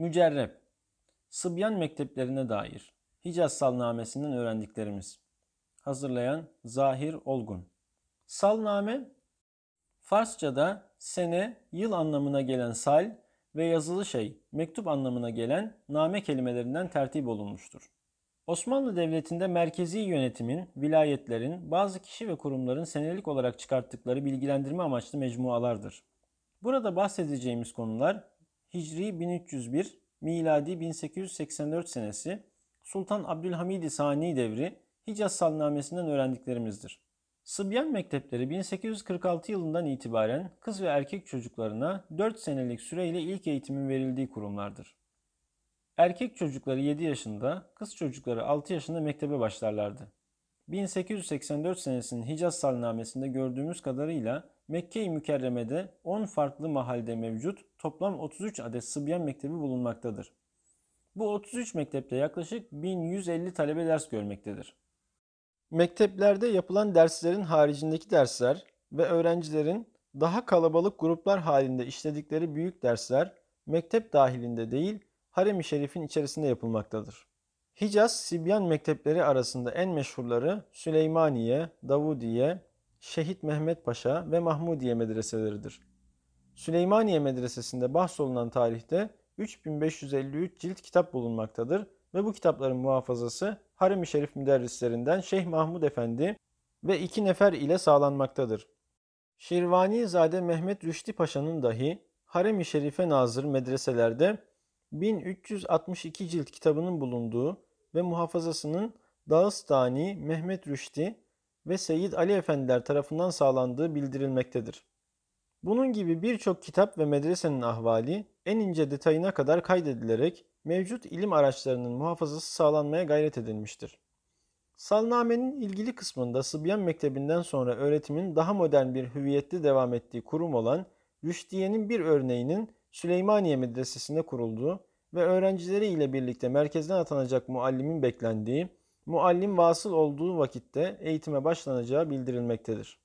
Mücerreb Sıbyan mekteplerine dair Hicaz Salnamesi'nden öğrendiklerimiz. Hazırlayan Zahir Olgun. Salname Farsçada sene, yıl anlamına gelen sal ve yazılı şey, mektup anlamına gelen name kelimelerinden tertip olunmuştur. Osmanlı Devleti'nde merkezi yönetimin, vilayetlerin, bazı kişi ve kurumların senelik olarak çıkarttıkları bilgilendirme amaçlı mecmualardır. Burada bahsedeceğimiz konular Hicri 1301, miladi 1884 senesi, Sultan Abdülhamid Sani devri Hicaz Salnamesi'nden öğrendiklerimizdir. Sıbyan mektepleri 1846 yılından itibaren kız ve erkek çocuklarına 4 senelik süreyle ilk eğitimin verildiği kurumlardır. Erkek çocukları 7 yaşında, kız çocukları 6 yaşında mektebe başlarlardı. 1884 senesinin Hicaz Salnamesi'nde gördüğümüz kadarıyla Mekke-i Mükerreme'de 10 farklı mahalde mevcut toplam 33 adet Sıbyan Mektebi bulunmaktadır. Bu 33 mektepte yaklaşık 1150 talebe ders görmektedir. Mekteplerde yapılan derslerin haricindeki dersler ve öğrencilerin daha kalabalık gruplar halinde işledikleri büyük dersler mektep dahilinde değil harem-i şerifin içerisinde yapılmaktadır. Hicaz Sibyan mektepleri arasında en meşhurları Süleymaniye, Davudiye, Şehit Mehmet Paşa ve Mahmudiye medreseleridir. Süleymaniye medresesinde bahsolunan tarihte 3553 cilt kitap bulunmaktadır ve bu kitapların muhafazası Harem-i Şerif müderrislerinden Şeyh Mahmud Efendi ve iki nefer ile sağlanmaktadır. Şirvani Zade Mehmet Rüşdi Paşa'nın dahi Harem-i Şerife nazır medreselerde 1362 cilt kitabının bulunduğu ve muhafazasının Dağıstani, Mehmet Rüşdi ve Seyyid Ali Efendiler tarafından sağlandığı bildirilmektedir. Bunun gibi birçok kitap ve medresenin ahvali en ince detayına kadar kaydedilerek mevcut ilim araçlarının muhafazası sağlanmaya gayret edilmiştir. Salname'nin ilgili kısmında Sıbyan Mektebi'nden sonra öğretimin daha modern bir hüviyette devam ettiği kurum olan Rüşdiye'nin bir örneğinin Süleymaniye Medresesi'nde kurulduğu ve öğrencileri ile birlikte merkezden atanacak muallimin beklendiği, muallim vasıl olduğu vakitte eğitime başlanacağı bildirilmektedir.